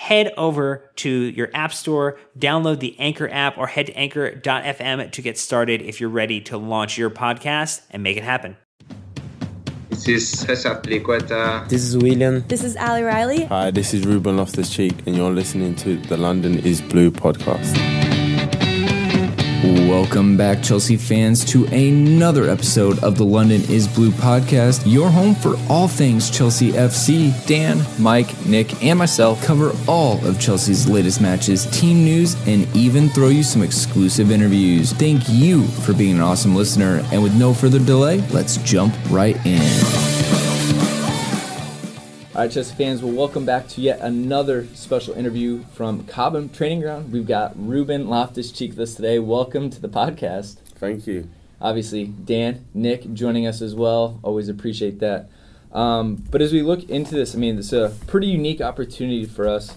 Head over to your app store, download the Anchor app, or head to anchor.fm to get started if you're ready to launch your podcast and make it happen. This is Cesar Azpilicueta. This is Willian. This is Ali Riley. Hi, this is Ruben Loftus Cheek, and you're listening to the London is Blue podcast. Welcome back, Chelsea fans, to another episode of the London is Blue podcast, your home for all things Chelsea FC. Dan, Mike, Nick, and myself cover all of Chelsea's latest matches, team news, and even throw you some exclusive interviews. Thank you for being an awesome listener, and with no further delay, let's jump right in. All right, Chelsea fans, well, welcome back to yet another special interview from Cobham Training Ground. We've got Ruben Loftus Cheek with us today. Welcome to the podcast. Thank you. Obviously, Dan, Nick joining us as well. Always appreciate that. Um, but as we look into this, I mean, it's a pretty unique opportunity for us,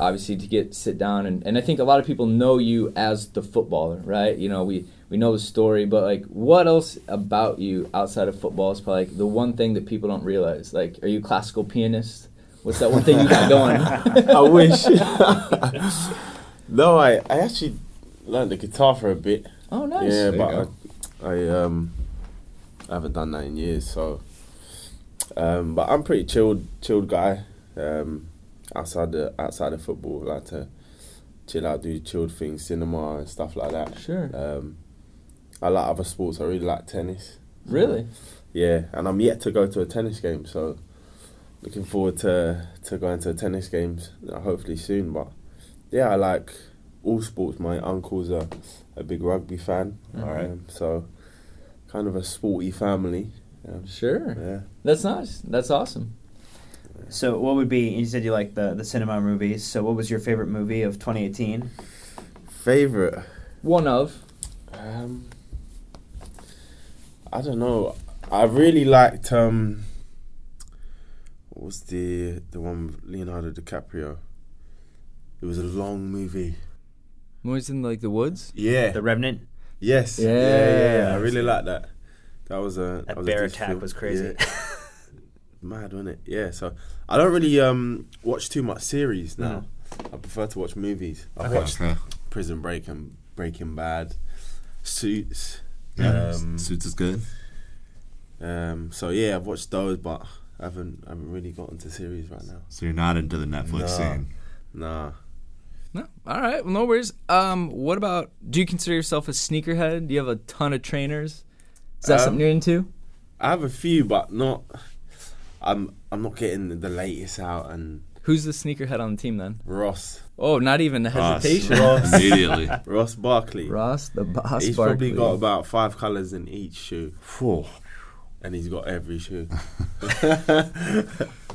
obviously, to get sit down and, and I think a lot of people know you as the footballer, right? You know, we we know the story, but like, what else about you outside of football is probably like the one thing that people don't realize? Like, are you a classical pianist? What's that one thing you got going? I wish. no, I, I actually learned the guitar for a bit. oh, nice. Yeah, There but. I, I um I haven't done that in years, so um but I'm pretty chilled chilled guy. Um outside the outside of football, I like to chill out, do chilled things, cinema and stuff like that. Sure. Um I like other sports, I really like tennis. really? Yeah, and I'm yet to go to a tennis game, so looking forward to to going to tennis games uh, hopefully soon. But yeah, I like all sports. My uncle's a, a big rugby fan, Alright. um, so kind of a sporty family. Um, Sure. yeah, That's nice. That's awesome. So, what would be, you said you like the, the cinema movies. So, what was your favorite movie of 2018? favorite. One of. Um, I don't know. I really liked um, what was the the one with Leonardo DiCaprio? It was a long movie. Was in like the woods? Yeah. The Revenant? Yes. Yeah. Yeah, yeah, I really like that. That was a That was bear a good attack film. was crazy. Yeah. Mad, wasn't it? Yeah. So I don't really um watch too much series now. I prefer to watch movies. I've Okay. watched Prison Break and Breaking Bad, Suits. Yeah, Um, Suits is good. Um, so yeah, I've watched those, but I haven't I haven't really got into series right now. So you're not into the Netflix No. scene. Nah. No. All right. Well, no worries. Um, what about? Do you consider yourself a sneakerhead? Do you have a ton of trainers? Is that Um, something you're into? I have a few, but not. I'm I'm not getting the latest out, and Who's the sneakerhead on the team then? Ross. Oh, not even a Ross. hesitation. Ross. Immediately. Ross Barkley. Ross, the boss. He's Barkley. probably got about five colours in each shoe, Four. and he's got every shoe.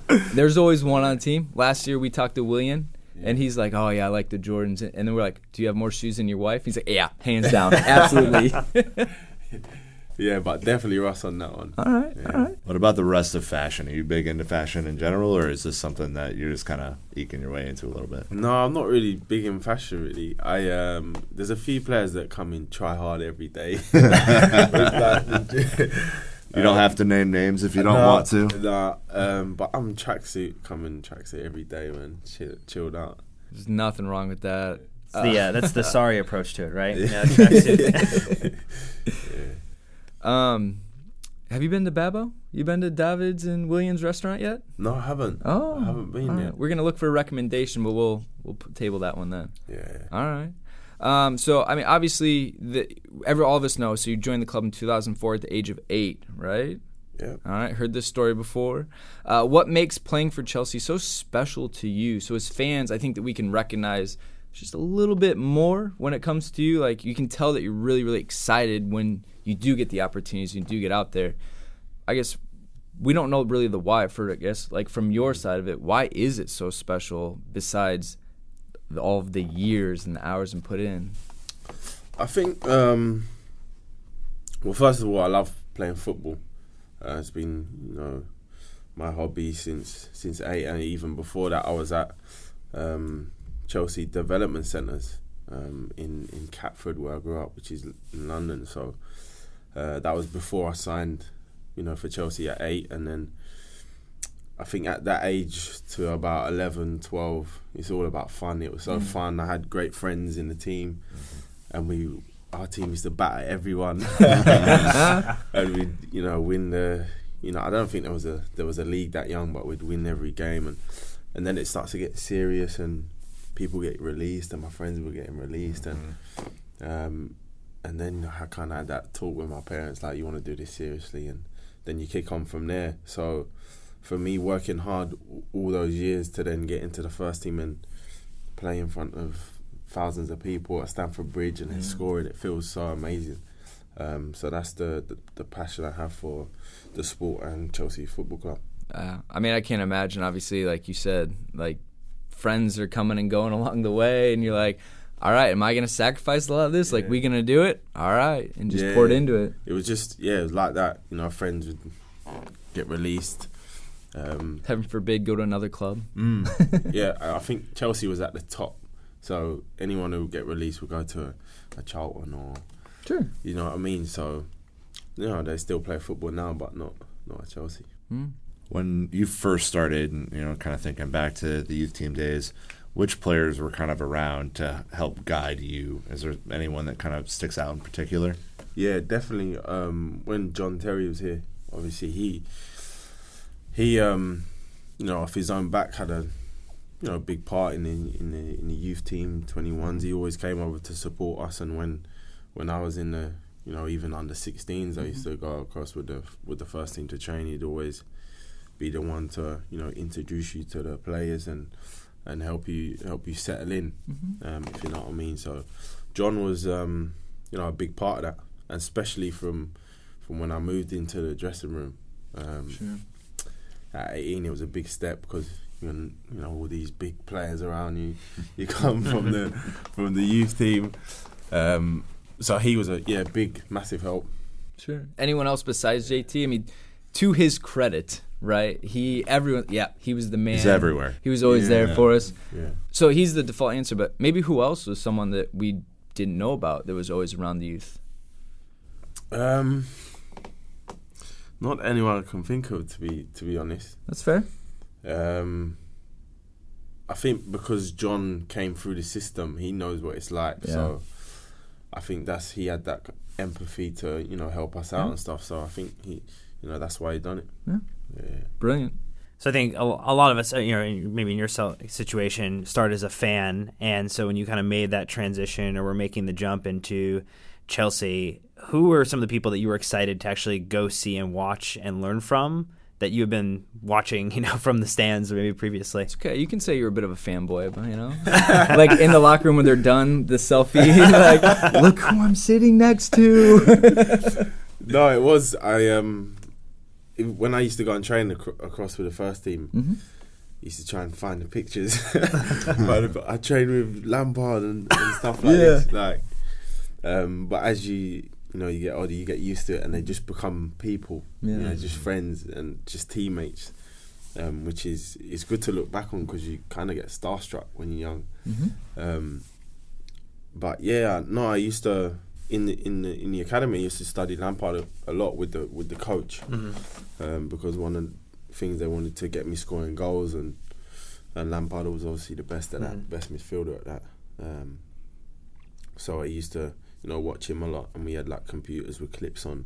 There's always one on the team. Last year we talked to Willian, and he's like, "Oh yeah, I like the Jordans." And then we're like, "Do you have more shoes than your wife?" He's like, "Yeah, hands down, absolutely." Yeah, but definitely Ross on that one. all right, all right. What about the rest of fashion? Are you big into fashion in general, or is this something that you're just kind of eking your way into a little bit? No, I'm not really big in fashion. Really, I um, there's a few players that come in try hard every day. You don't have to name names if you don't Nah, want to. Nah, um, but I'm tracksuit coming tracksuit every day, man. Chill, chilled out. There's nothing wrong with that. It's the, uh, that's the sorry approach to it, right? Yeah. Yeah, tracksuit. Um, have you been to Babbo? You been to David's and Willian's restaurant yet? No, I haven't. Oh, I haven't been right. yet. We're gonna look for a recommendation, but we'll we'll table that one then. Yeah. All right. Um, so I mean, obviously, the, every all of us know. So you joined the club in 2004 at the age of eight, right? Yeah. All right. Heard this story before. Uh, what makes playing for Chelsea so special to you? So as fans, I think that we can recognize just a little bit more when it comes to you. Like you can tell that you're really, really excited when you do get the opportunities, you do get out there. I guess we don't know really the why for it. I guess like from your side of it, why is it so special? Besides the, all of the years and the hours and put in. I think. Um, well, first of all, I love playing football. Uh, it's been, you know, my hobby since since eight, and even before that, I was at um, Chelsea Development Centres um, in in Catford, where I grew up, which is in London. So uh, that was before I signed, you know, for Chelsea at eight, and then I think at that age to about 11, 12, it's all about fun. It was so fun. I had great friends in the team, and we our team used to batter everyone, and we you know win the you know I don't think there was a there was a league that young, but we'd win every game, and and then it starts to get serious, and people get released, and my friends were getting released, and um, and then I kind of had that talk with my parents, like you want to do this seriously, and then you kick on from there. So for me, working hard all those years to then get into the first team and play in front of thousands of people at Stamford Bridge and then scoring, it feels so amazing. Um, so that's the, the the passion I have for the sport and Chelsea Football Club. Uh, I mean, I can't imagine. Obviously, like you said, like friends are coming and going along the way, and you're like, "All right, am I gonna sacrifice a lot of this? Like, we gonna do it? All right," and just Yeah. poured into it. It was just yeah, it was like that. You know, friends would get released. Um, Heaven forbid, go to another club. yeah, I I think Chelsea was at the top. So anyone who would get released would go to a, a Charlton or Sure. you know what I mean. So you know they still play football now, but not not at Chelsea. When you first started, you know, kind of thinking back to the youth team days, which players were kind of around to help guide you? Is there anyone that kind of sticks out in particular? Yeah, definitely. Um, when John Terry was here, obviously he he um, you know off his own back had a you know big part in the in the in the youth team twenty ones. He always came over to support us, and when when I was in the you know even under 16s, I used to go across with the with the first team to train. He'd always be the one to you know introduce you to the players and and help you help you settle in, um, if you know what I mean. So John was um, you know a big part of that, and especially from from when I moved into the dressing room. Um, At 18, it was a big step because you know, you know all these big players around you. You come from the from the youth team, um, so he was a yeah big massive help. Sure. Anyone else besides JT? I mean, to his credit, right? He everyone, yeah, he was the man. He's everywhere. He was always there for us. Yeah. So he's the default answer. But maybe who else was someone that we didn't know about that was always around the youth? Um, not anyone I can think of to be to be honest. That's fair. Um, I think because John came through the system, he knows what it's like. Yeah. So I think that's he had that empathy to you know help us out Yeah. and stuff. So I think he, you know, that's why he done it. Yeah. Yeah. Brilliant. So I think a, a lot of us, uh, you know, maybe in your situation, start as a fan, and so when you kind of made that transition or were making the jump into Chelsea, who were some of the people that you were excited to actually go see and watch and learn from that you've been watching, you know, from the stands maybe previously? Okay, you can say you're a bit of a fanboy, but you know, like in the locker room when they're done, the selfie, like, look who I'm sitting next to. No, it was I um it- when I used to go and train ac- across with the first team. Mm-hmm. Used to try and find the pictures. but I trained with Lampard and, and stuff like Yeah. this. Like, um, but as you you know you get older, you get used to it, and they just become people. You know, just friends and just teammates. Um, which is is good to look back on because you kind of get starstruck when you're young. Mm-hmm. Um, but yeah, no, I used to in the in the in the academy. I used to study Lampard a, a lot with the with the coach um, because one of the things they wanted to get me scoring goals and and Lampard was obviously the best at Mhm. that, best midfielder at that. Um, so I used to you know watch him a lot, and we had like computers with clips on,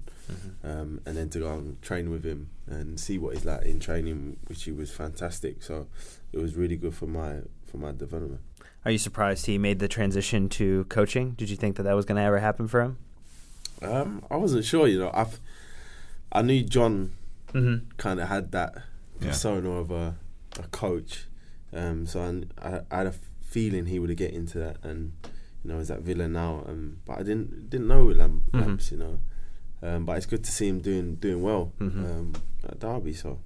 um, and then to go and train with him and see what he's like in training, which he was fantastic. So it was really good for my for my development. Are you surprised he made the transition to coaching? Did you think that that was going to ever happen for him? Um, I wasn't sure, you know. I I knew John Mm-hmm. kind of had that Yeah. persona of a, a coach, um, so I, I, I had a feeling he would get into that, and you know, is at Villa now. Um, but I didn't didn't know Lam- Mhm. Lamps, you know. Um, but it's good to see him doing doing well Mhm. um, at Derby. So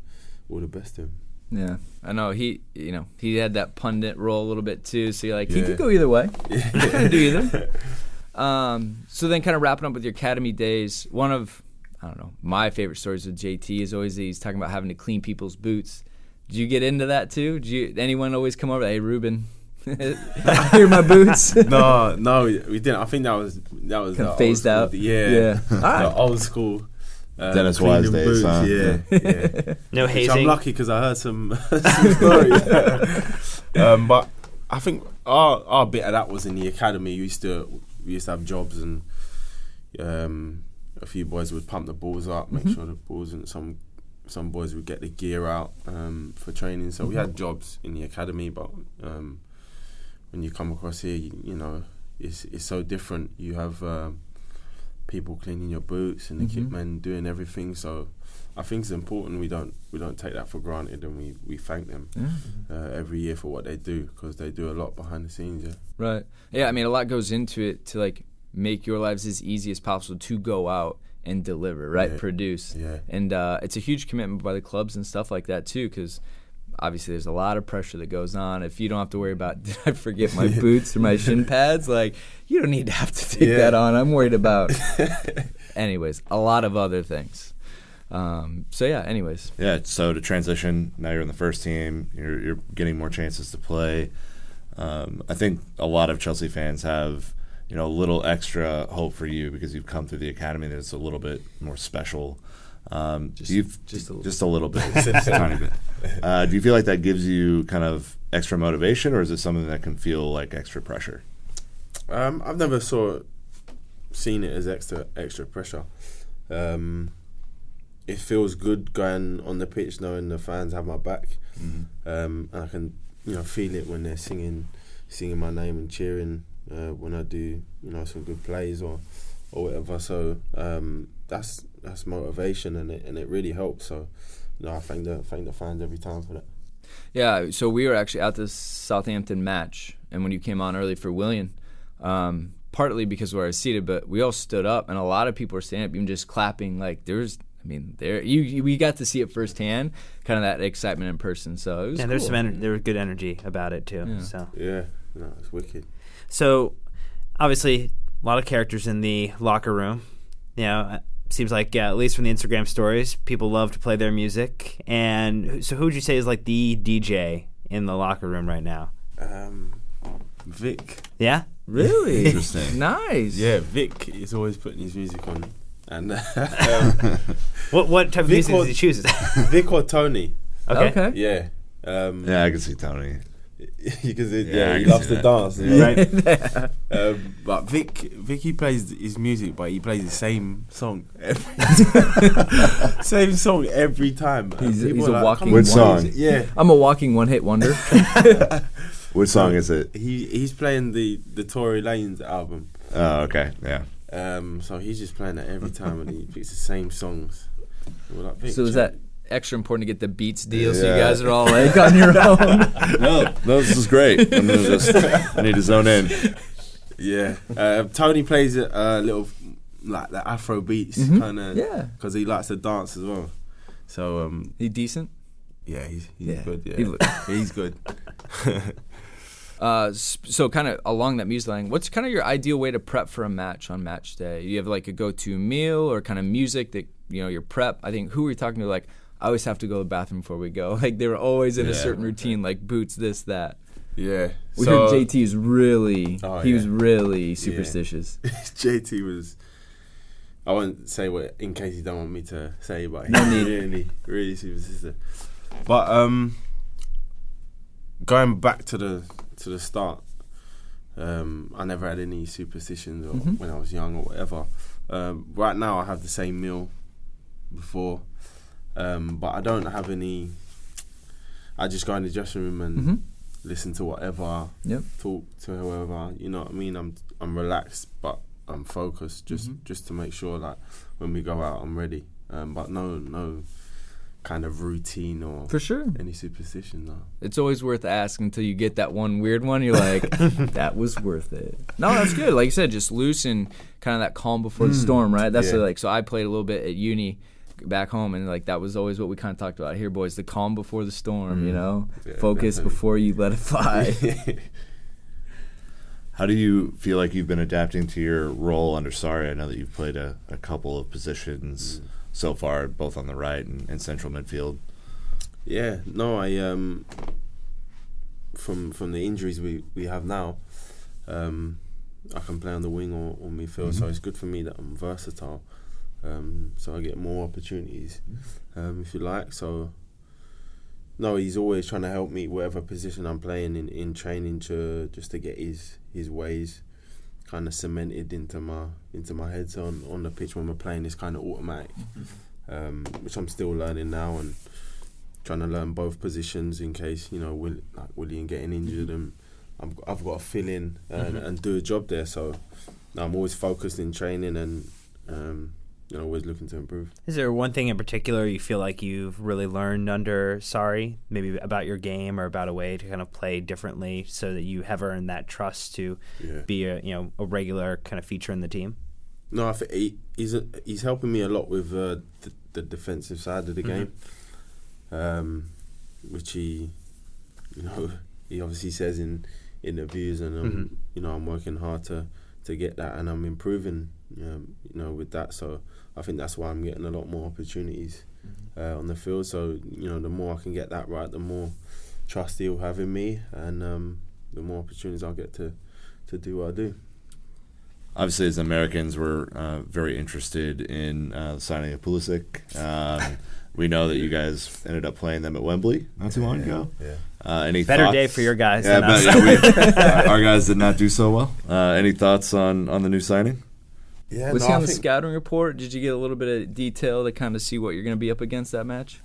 all the best to him. Yeah, I know he, you know, he had that pundit role a little bit too. So you're like, he could go either way. Yeah. He could do either. Um, so then, kind of wrapping up with your academy days, one of I don't know my favorite stories with JT is always that he's talking about having to clean people's boots. Did you get into that too? Did you anyone always come over? Hey, Ruben, here my boots. no, no, we didn't. I think that was that was Kind of phased out. Yeah, Yeah. the Alright. old school. Uh, Dennis Wise days, boots, huh? Yeah, yeah. No Which hazing. I'm lucky because I heard some, some stories. um, but I think our our bit of that was in the academy. We used to we used to have jobs, and um, a few boys would pump the balls up, make sure the balls, and some some boys would get the gear out um, for training. So we had jobs in the academy, but um, when you come across here, you, you know, it's it's so different. You have um, people cleaning your boots and the kit Mhm. men doing everything. So I think it's important. We don't we don't take that for granted, and we, we thank them Yeah. uh, every year for what they do because they do a lot behind the scenes. Yeah. Right. Yeah, I mean, a lot goes into it to like make your lives as easy as possible to go out and deliver, right? Yeah. Produce. Yeah. And uh, it's a huge commitment by the clubs and stuff like that too, because obviously there's a lot of pressure that goes on. If you don't have to worry about did I forget my boots or my shin pads, like you don't need to have to take Yeah. that on. I'm worried about, anyways, a lot of other things. Um, so yeah. Anyways, Yeah, so to transition, now you're in the first team. You're you're getting more chances to play. Um, I think a lot of Chelsea fans have you know a little extra hope for you because you've come through the academy that's a little bit more special. Um, Just- do you, just a little. just a little bit, just a tiny bit. Uh, do you feel like that gives you kind of extra motivation, or is it something that can feel like extra pressure? Um, I've never saw seen it as extra extra pressure. Um, it feels good going on the pitch knowing the fans have my back, um, and I can you know feel it when they're singing singing my name and cheering uh, when I do you know some good plays or or whatever. So um, that's that's motivation and it and it really helps. So you know, I thank the thank the fans every time for that. Yeah, so we were actually at this Southampton match, and when you came on early for Willian, um, partly because where I was seated, but we all stood up, and a lot of people were standing up, even just clapping. Like there was, I mean, there you, you we got to see it firsthand, kind of that excitement in person. So it was yeah, there's cool. some ener- there was good energy about it too. Yeah. So Yeah, no, it's wicked. So, obviously, a lot of characters in the locker room. You know, seems like yeah, at least from the Instagram stories, people love to play their music. And so, who would you say is like the DJ in the locker room right now? Um, Vic. Yeah, really Interesting. nice. Yeah, Vic is always putting his music on, and um, what what type of Vic music does he choose? Vic or Tony. okay. Okay. Yeah, um, Yeah, I can see Tony. because it, Yeah, yeah, he can loves see to that. dance, Right. Um, but Vic, Vic, he plays his music, but he plays the same song, every same song every time. And He's a- he's a are walking "Come Which on, song? Yeah, I'm a walking one-hit wonder. What song is it? he he's playing the the Tory Lanez album. Oh, okay, yeah. Um, so he's just playing that every time, and he picks the same songs. Like, so is that extra important to get the Beats deal, so you Yeah. guys are all like on your own. no, no, this is great. I'm gonna just I need to zone in. Yeah, uh, Tony plays a uh, little like the Afro beats kind of. Mm-hmm. Yeah. because he likes to dance as well. So um, he decent. yeah, he's he's Yeah, good. Yeah, he look- he's good. Uh, s- so kind of along that music line, what's kind of your ideal way to prep for a match on match day? You have like a go-to meal or kind of music that you know your prep. I think who were you talking to? Like, I always have to go to the bathroom before we go. Like they were always in a certain routine, like boots, this, that. Yeah, We so heard JT is really, Oh, he yeah. was really superstitious. JT was. I won't say what in case you don't want me to say, but No he's need. really, really superstitious. But um, going back to the to the start, um, I never had any superstitions or Mhm. when I was young or whatever. Um, right now, I have the same meal before, um, but I don't have any. I just go in the dressing room and Mhm. listen to whatever, Yep. talk to whoever. You know what I mean? I'm I'm relaxed, but I'm focused just Mhm. just to make sure that when we go out, I'm ready. Um, but no no kind of routine or For sure. any superstition. No. It's always worth asking until you get that one weird one. You're like, that was worth it. No, that's good. Like you said, just loose and kind of that calm before the storm, right? That's yeah. like so. I played a little bit at uni back home, and like that was always what we kind of talked about here, boys. The calm before the storm. You know, Yeah, focus definitely. before you let it fly. How do you feel like you've been adapting to your role under Sarri? I know that you've played a, a couple of positions so far, both on the right and, and central midfield. Yeah, no, I um from from the injuries we, we have now, um, I can play on the wing or, or midfield, so it's good for me that I'm versatile. Um, so I get more opportunities, um, if you like. So no, he's always trying to help me whatever position I'm playing in, in training to just to get his his ways kind of cemented into my into my head. So on, on the pitch when we're playing, it's kind of automatic, um, which I'm still learning now and trying to learn both positions in case you know Will, like Willian getting injured and I'm, I've got to fill in and, and do a job there. So I'm always focused in training and um, know always looking to improve. Is there one thing in particular you feel like you've really learned under Sarri, maybe about your game or about a way to kind of play differently, so that you have earned that trust to Yeah. be a you know a regular kind of feature in the team? No, I think he, he's a, he's helping me a lot with uh, the, the defensive side of the game, um, which he, you know, he obviously says in interviews, and um, Mhm. you know, I'm working hard to to get that, and I'm improving, um, you know, with that. So I think that's why I'm getting a lot more opportunities uh, on the field. So you know, the more I can get that right, the more trust he'll have in me, and um, the more opportunities I'll get to to do what I do. Obviously, as Americans, we're uh, very interested in uh, signing of Pulisic. Um, we know that you guys ended up playing them at Wembley not too long ago. Yeah. Uh, any Better thoughts? day for your guys Yeah, than but, us. yeah, we, our guys did not do so well. Uh, any thoughts on, on the new signing? Yeah, Was no, he I on the think- scouting report? Did you get a little bit of detail to kind of see what you're going to be up against that match?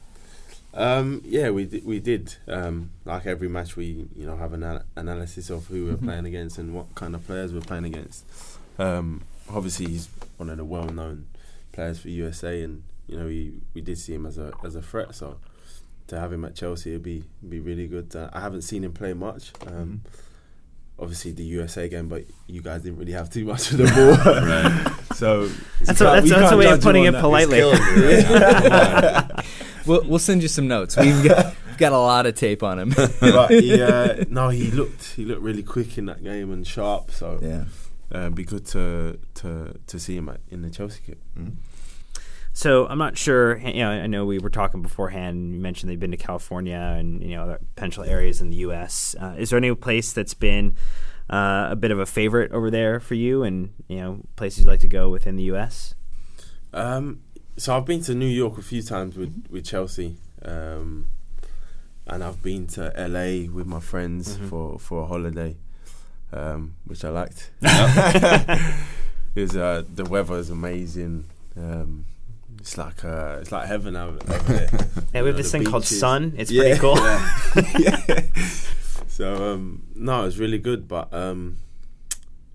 Um, yeah, we did, we did. Um, like every match, we you know have an ana- analysis of who we're playing against and what kind of players we're playing against. Um, obviously, he's one of the well-known players for USA, and you know we, we did see him as a as a threat. So to have him at Chelsea would be be really good. Uh, I haven't seen him play much. Um, Obviously, the USA game, but you guys didn't really have too much of the ball. so That's, a, that's, that's a way of putting it that. politely. We'll, we'll send you some notes. We've got, we've got a lot of tape on him. but he, uh, no, he looked he looked really quick in that game and sharp. So yeah. uh, it'd be good to to to see him at, in the Chelsea kit. So I'm not sure. You know, I know we were talking beforehand. You mentioned they've been to California and you know other potential areas in the U.S. Uh, is there any place that's been uh, a bit of a favorite over there for you, and you know places you'd like to go within the U.S.? Um, so I've been to New York a few times with with Chelsea, um, and I've been to LA with my friends for for a holiday, um, which I liked. Is uh, the weather is amazing. Um, it's like uh, it's like heaven out over there. Yeah, we have know, this the thing called sun. It's Yeah. pretty cool. Yeah. so um, no, it was really good, but um,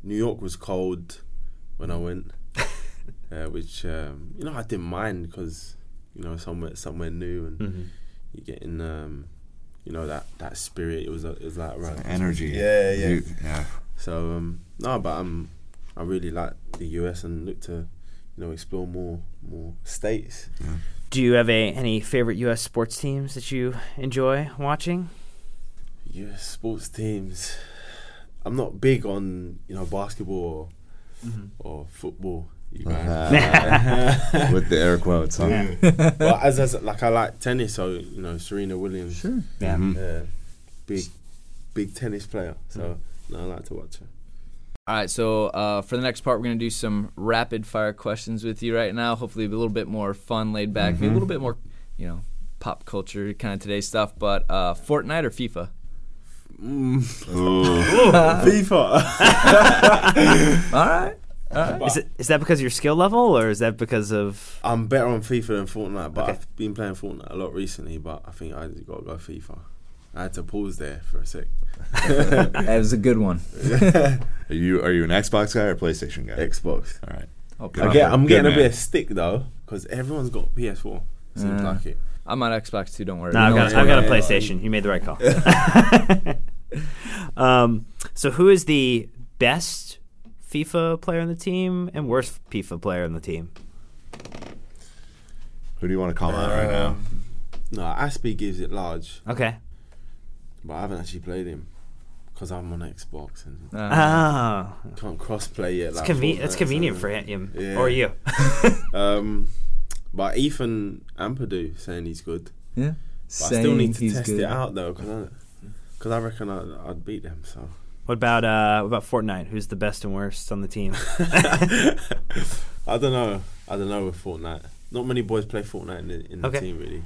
New York was cold when I went, uh, which um, you know I didn't mind because you know somewhere somewhere new and Mhm. you're getting um, you know that that spirit. It was a, it was like right energy. Yeah, yeah. You- yeah. So um, no, but um, I really like the US and look to you know explore more more states. Do you have a any favorite U.S. sports teams that you enjoy watching? US sports teams. I'm not big on you know basketball or, mm-hmm. or football. You uh-huh. guys. With the air quotes. Huh? well, as, as like I like tennis, so you know Serena Williams. Sure. Yeah. Mhm. Yeah, big big tennis player. So mm-hmm. no, I like to watch her. All right, so uh, for the next part, we're gonna do some rapid fire questions with you right now. Hopefully, a little bit more fun, laid back, maybe a little bit more, you know, pop culture kind of today stuff. But uh, Fortnite or FIFA? FIFA. All right. Is it is that because of your skill level, or is that because of? I'm better on FIFA than Fortnite, but Okay. I've been playing Fortnite a lot recently. But I think I got to go FIFA. I had to pause there for a sec. That was a good one. Are you are you an Xbox guy or PlayStation guy? Xbox. All right. Oh, I Okay. get, I'm Good getting a bit of stick though, because everyone's got PS4. Seems Uh, like it. I'm on Xbox too. Don't worry. No, I've got I've got a yeah, yeah. PlayStation. You made the right call. um, so who is the best FIFA player on the team and worst FIFA player on the team? Who do you want to call out right now? Um, No, Azpi gives it large, Okay. But I haven't actually played him because I'm on Xbox and Ah, can't cross-play yet. it's like convenient. Fortnite, That's convenient for him Yeah. or you. Um, but Ethan Ampadu saying he's good. yeah. But I still need to test good. it out though, because I, cause I reckon I'd, I'd beat them. So What about uh, what about Fortnite? Who's the best and worst on the team? I don't know. I don't know with Fortnite. Not many boys play Fortnite in the, in the Okay. team really.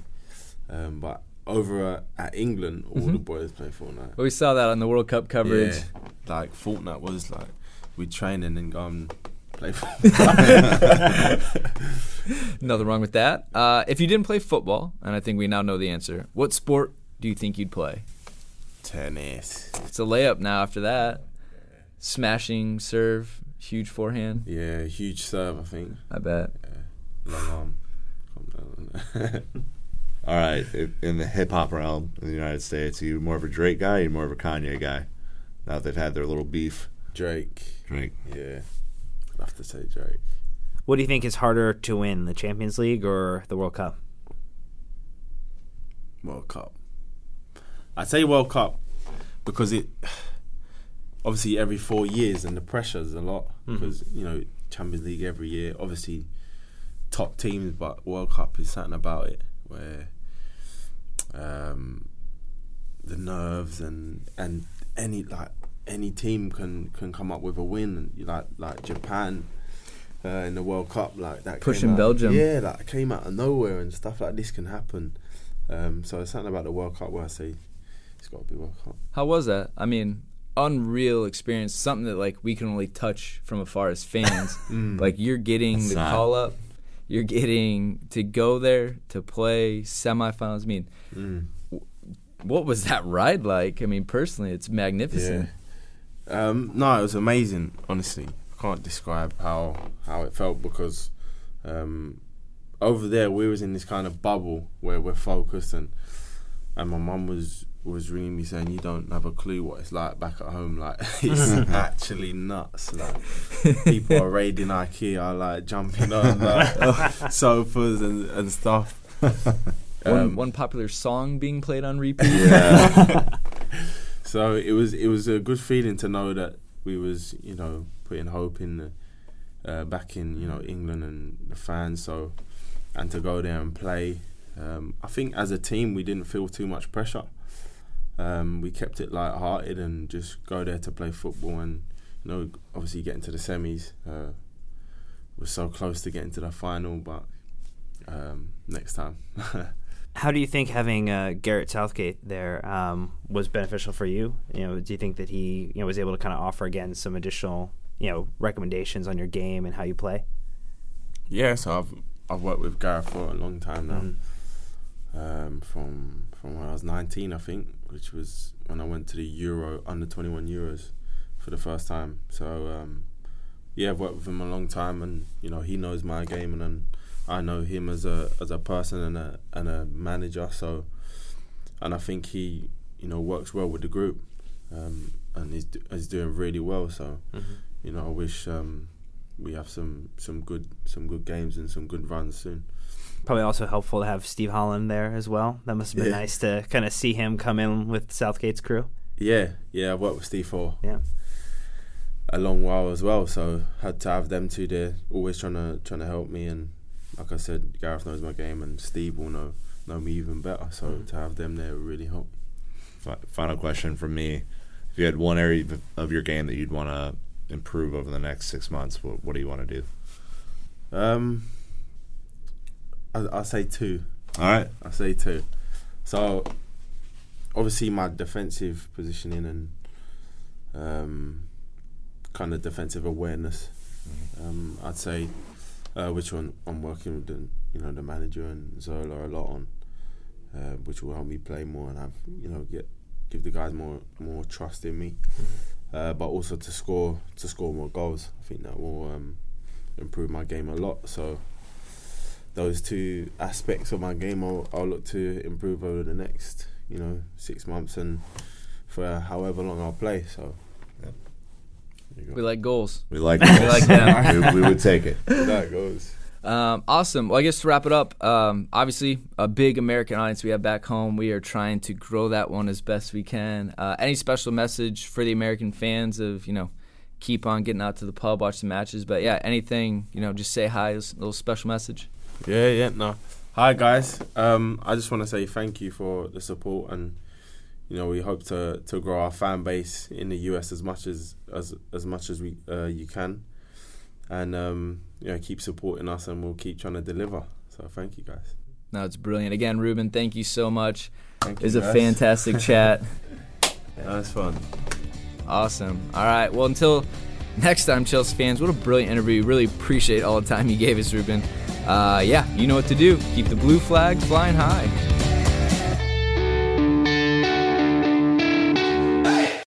Um, but over uh, at England, all Mm-hmm. the boys play Fortnite. Well, we saw that on the World Cup coverage. Yeah, like Fortnite was like we train and then go and play Fortnite. Nothing wrong with that. Uh, if you didn't play football, and I think we now know the answer, what sport do you think you'd play? Tennis. It's a layup now after that. Smashing serve, huge forehand. Yeah, huge serve. I think. I bet. Long arm. Calm down. All right. i- In the hip hop realm in the United States, are you more of a Drake guy or you more of a Kanye guy? Now that they've had their little beef. Drake. Drake. Yeah, I'd have to say Drake. what do you think is harder to win, the Champions League or the World Cup? World Cup. I say World Cup because it obviously every four years and the pressure's a lot mm-hmm. because you know Champions League every year. Obviously, top teams, but World Cup is something about it where um, the nerves and and any like any team can can come up with a win. Like like Japan. Uh, in the World Cup, like that, Pushing out- Belgium. yeah, like came out of nowhere and stuff like this can happen. Um, so it's something about the World Cup where I say it's got to be World Cup. How was that? I mean, unreal experience. Something that like we can only touch from afar as fans. Like you're getting That's the not- call up, you're getting to go there to play semifinals. I mean, Mm. what was that ride like? I mean, personally, it's magnificent. Um, no, it was amazing. Honestly, I can't describe how how it felt because um, over there we was in this kind of bubble where we're focused and and my mum was was ringing me saying you don't have a clue what it's like back at home. Like it's actually nuts. Like people are raiding IKEA, like jumping on like sofas and and stuff. One, Um, one popular song being played on repeat. Yeah. So it was it was a good feeling to know that we was you know putting hope in the uh, back in you know England and the fans. So and to go there and play, um, I think as a team we didn't feel too much pressure. Um, we kept it light-hearted and just go there to play football and you know obviously getting to the semis. Uh, we're so close to getting to the final, but um, next time. How do you think having uh, Gareth Southgate there um, was beneficial for you? You know, do you think that he you know was able to kind of offer again some additional you know recommendations on your game and how you play? Yeah, so I've I've worked with Gareth for a long time now. Mm-hmm. Um, from from when I was 19, I think, which was when I went to the Euro under 21 Euros for the first time. So um, yeah, I've worked with him a long time, and you know he knows my game, and I know him as a as a person and a and a manager. So, and I think he you know works well with the group, um, and he's he's doing really well. So, Mm-hmm. you know, I wish um, we have some some good some good games and some good runs soon. Probably also helpful to have Steve Holland there as well. That must have been Yeah. nice to kind of see him come in with Southgate's crew. Yeah, yeah, I've worked with Steve for Yeah. a long while as well, so had to have them two there, always trying to trying to help me. And like I said, Gareth knows my game, and Steve will know know me even better. So to have them there really helped. Final question from me: If you had one area of- of your game that you'd want to improve over the next six months, what, what do you want to do? Um, I, I'll say two. All right. I say two. So obviously my defensive positioning and um, kind of defensive awareness. Um, I'd say uh, which one I'm working with the you know the manager and Zola a lot on, uh, which will help me play more and have you know get give the guys more more trust in me. Uh, but also to score to score more goals. I think that will um, improve my game a lot. So those two aspects of my game I'll, I'll look to improve over the next you know six months and for however long I'll play. So Yep. there you We like goals. We like We like them. we, we would take it. that goes. Um, awesome. Well, I guess to wrap it up, um, obviously a big American audience we have back home. We are trying to grow that one as best we can. Uh, any special message for the American fans of you know, keep on getting out to the pub, watch the matches. But yeah, anything you know, just say hi. A little special message. Yeah, yeah, no. Hi guys. Um, I just want to say thank you for the support and you know we hope to to grow our fan base in the US as much as as as much as we uh, you can, and um, you know keep supporting us and we'll keep trying to deliver. So thank you guys. No, it's brilliant. Again, Ruben, thank you so much. Thank It was a guys. fantastic chat. That was fun. Awesome. All right. Well, until next time, Chelsea fans, what a brilliant interview. Really appreciate all the time you gave us, Ruben. Uh, yeah, you know what to do. Keep the blue flags flying high.